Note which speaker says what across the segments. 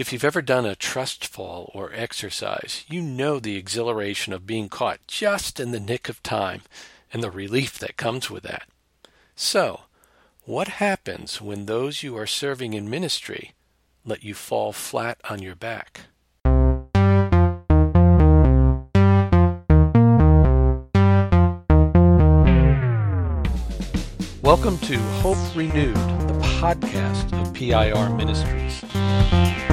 Speaker 1: If you've ever done a trust fall or exercise, you know the exhilaration of being caught just in the nick of time and the relief that comes with that. So, what happens when those you are serving in ministry let you fall flat on your back? Welcome to Hope Renewed, the podcast of PIR Ministries.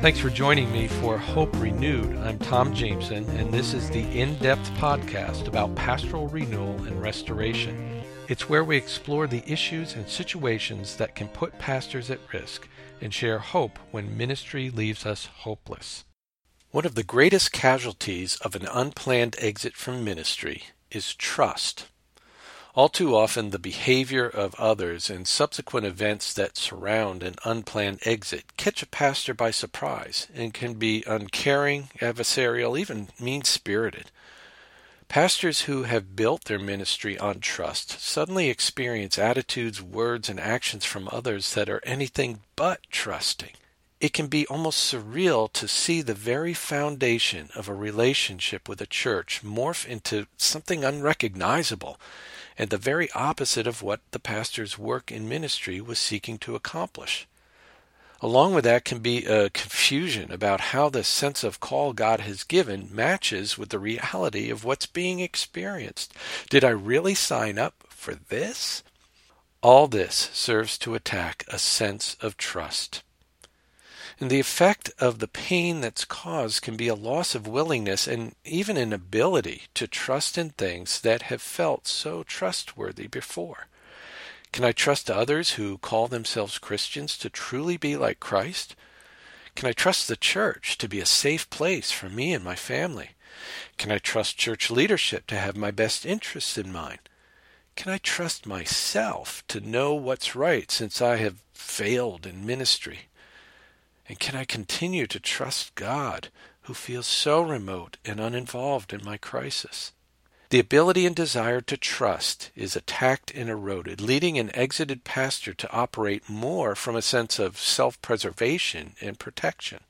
Speaker 1: Thanks for joining me for Hope Renewed. I'm Tom Jameson, and this is the in depth podcast about pastoral renewal and restoration. It's where we explore the issues and situations that can put pastors at risk and share hope when ministry leaves us hopeless. One of the greatest casualties of an unplanned exit from ministry is trust. All too often, the behavior of others and subsequent events that surround an unplanned exit catch a pastor by surprise and can be uncaring, adversarial, even mean spirited. Pastors who have built their ministry on trust suddenly experience attitudes, words, and actions from others that are anything but trusting. It can be almost surreal to see the very foundation of a relationship with a church morph into something unrecognizable and the very opposite of what the pastor's work in ministry was seeking to accomplish. Along with that can be a confusion about how the sense of call God has given matches with the reality of what's being experienced. Did I really sign up for this? All this serves to attack a sense of trust. And the effect of the pain that's caused can be a loss of willingness and even an ability to trust in things that have felt so trustworthy before. Can I trust others who call themselves Christians to truly be like Christ? Can I trust the church to be a safe place for me and my family? Can I trust church leadership to have my best interests in mind? Can I trust myself to know what's right since I have failed in ministry? And can I continue to trust God, who feels so remote and uninvolved in my crisis? The ability and desire to trust is attacked and eroded, leading an exited pastor to operate more from a sense of self preservation and protection.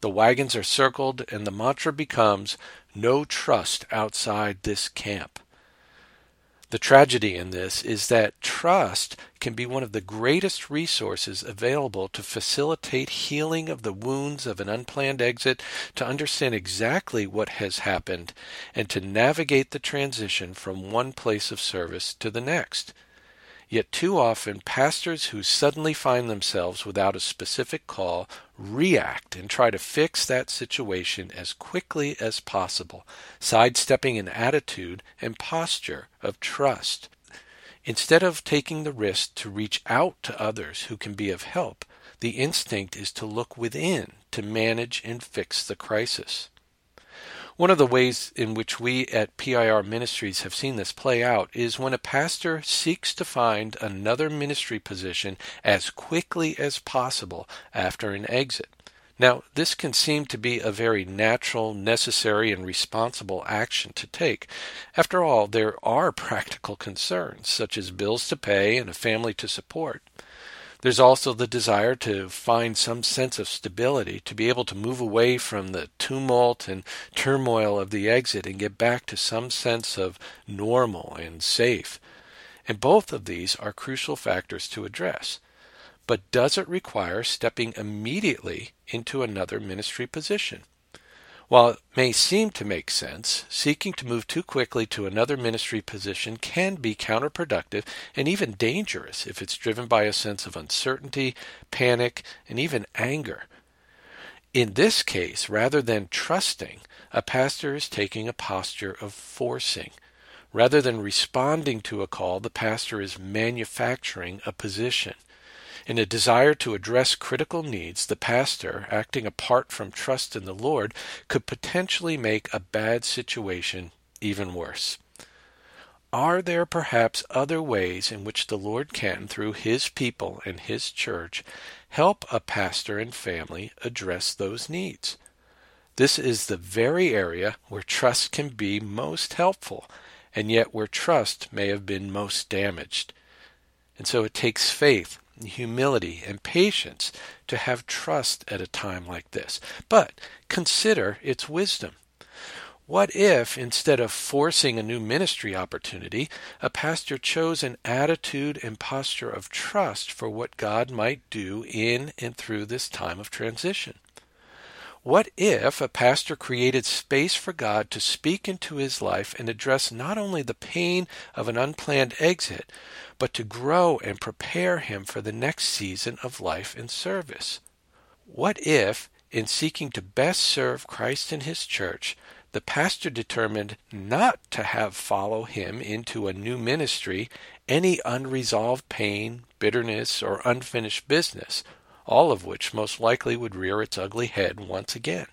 Speaker 1: The wagons are circled, and the mantra becomes no trust outside this camp. The tragedy in this is that trust can be one of the greatest resources available to facilitate healing of the wounds of an unplanned exit, to understand exactly what has happened, and to navigate the transition from one place of service to the next. Yet too often, pastors who suddenly find themselves without a specific call react and try to fix that situation as quickly as possible, sidestepping an attitude and posture of trust. Instead of taking the risk to reach out to others who can be of help, the instinct is to look within to manage and fix the crisis. One of the ways in which we at PIR Ministries have seen this play out is when a pastor seeks to find another ministry position as quickly as possible after an exit. Now, this can seem to be a very natural, necessary, and responsible action to take. After all, there are practical concerns, such as bills to pay and a family to support. There's also the desire to find some sense of stability, to be able to move away from the tumult and turmoil of the exit and get back to some sense of normal and safe. And both of these are crucial factors to address. But does it require stepping immediately into another ministry position? While it may seem to make sense, seeking to move too quickly to another ministry position can be counterproductive and even dangerous if it's driven by a sense of uncertainty, panic, and even anger. In this case, rather than trusting, a pastor is taking a posture of forcing. Rather than responding to a call, the pastor is manufacturing a position. In a desire to address critical needs, the pastor, acting apart from trust in the Lord, could potentially make a bad situation even worse. Are there perhaps other ways in which the Lord can, through His people and His church, help a pastor and family address those needs? This is the very area where trust can be most helpful, and yet where trust may have been most damaged. And so it takes faith humility, and patience to have trust at a time like this. But consider its wisdom. What if, instead of forcing a new ministry opportunity, a pastor chose an attitude and posture of trust for what God might do in and through this time of transition? What if a pastor created space for God to speak into his life and address not only the pain of an unplanned exit, but to grow and prepare him for the next season of life and service? What if, in seeking to best serve Christ and his church, the pastor determined not to have follow him into a new ministry any unresolved pain, bitterness, or unfinished business, all of which most likely would rear its ugly head once again.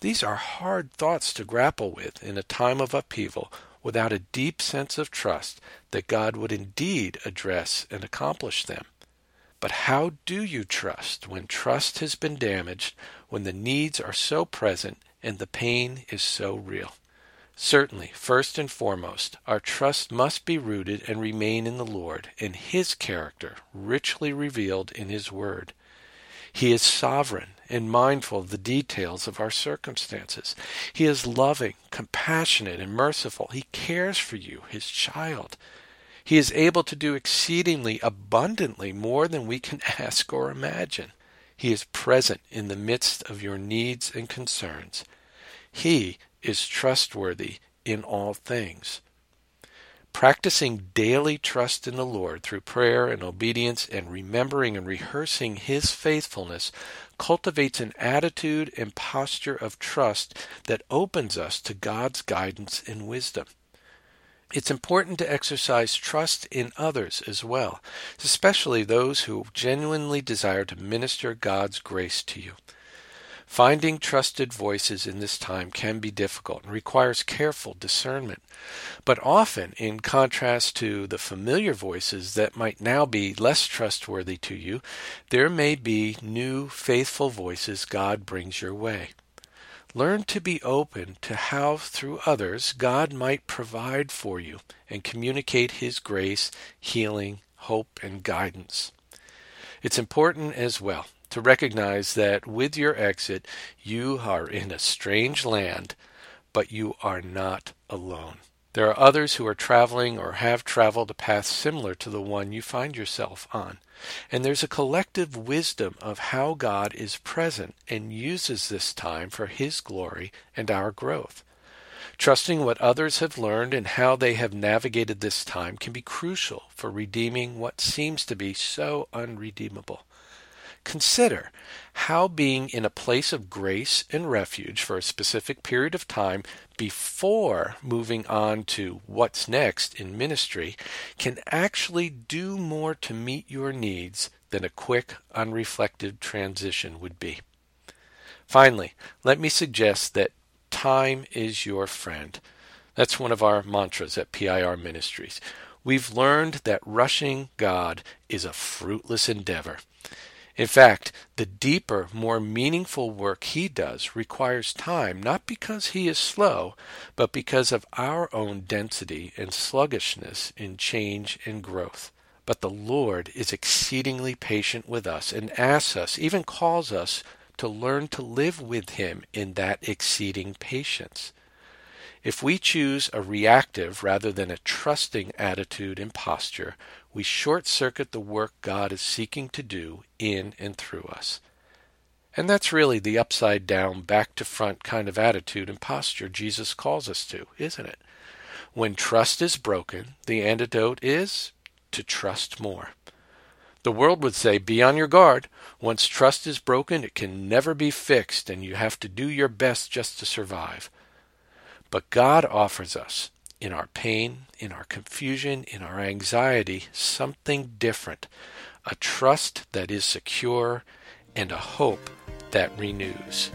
Speaker 1: These are hard thoughts to grapple with in a time of upheaval without a deep sense of trust that God would indeed address and accomplish them. But how do you trust when trust has been damaged, when the needs are so present and the pain is so real. Certainly, first and foremost, our trust must be rooted and remain in the Lord and His character, richly revealed in His Word. He is sovereign and mindful of the details of our circumstances. He is loving, compassionate, and merciful. He cares for you, His child. He is able to do exceedingly abundantly more than we can ask or imagine. He is present in the midst of your needs and concerns. He is trustworthy in all things. Practicing daily trust in the Lord through prayer and obedience and remembering and rehearsing His faithfulness cultivates an attitude and posture of trust that opens us to God's guidance and wisdom. It's important to exercise trust in others as well, especially those who genuinely desire to minister God's grace to you. Finding trusted voices in this time can be difficult and requires careful discernment. But often, in contrast to the familiar voices that might now be less trustworthy to you, there may be new faithful voices God brings your way. Learn to be open to how, through others, God might provide for you and communicate His grace, healing, hope, and guidance. It's important as well to recognize that with your exit, you are in a strange land, but you are not alone. There are others who are traveling or have traveled a path similar to the one you find yourself on. And there's a collective wisdom of how God is present and uses this time for His glory and our growth. Trusting what others have learned and how they have navigated this time can be crucial for redeeming what seems to be so unredeemable. Consider how being in a place of grace and refuge for a specific period of time before moving on to what's next in ministry can actually do more to meet your needs than a quick, unreflective transition would be. Finally, let me suggest that time is your friend. That's one of our mantras at PIR Ministries. We've learned that rushing God is a fruitless endeavor. In fact, the deeper, more meaningful work he does requires time, not because he is slow, but because of our own density and sluggishness in change and growth. But the Lord is exceedingly patient with us and asks us, even calls us, to learn to live with him in that exceeding patience. If we choose a reactive rather than a trusting attitude and posture, we short circuit the work God is seeking to do in and through us. And that's really the upside down, back to front kind of attitude and posture Jesus calls us to, isn't it? When trust is broken, the antidote is to trust more. The world would say, be on your guard. Once trust is broken, it can never be fixed, and you have to do your best just to survive. But God offers us in our pain, in our confusion, in our anxiety, something different a trust that is secure, and a hope that renews.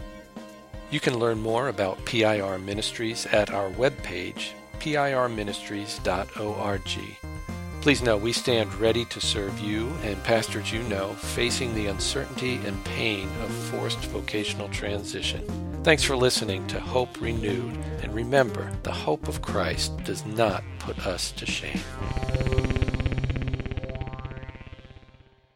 Speaker 1: You can learn more about PIR Ministries at our webpage, pirministries.org. Please know we stand ready to serve you and pastors you know facing the uncertainty and pain of forced vocational transition. Thanks for listening to Hope Renewed, and remember, the hope of Christ does not put us to shame.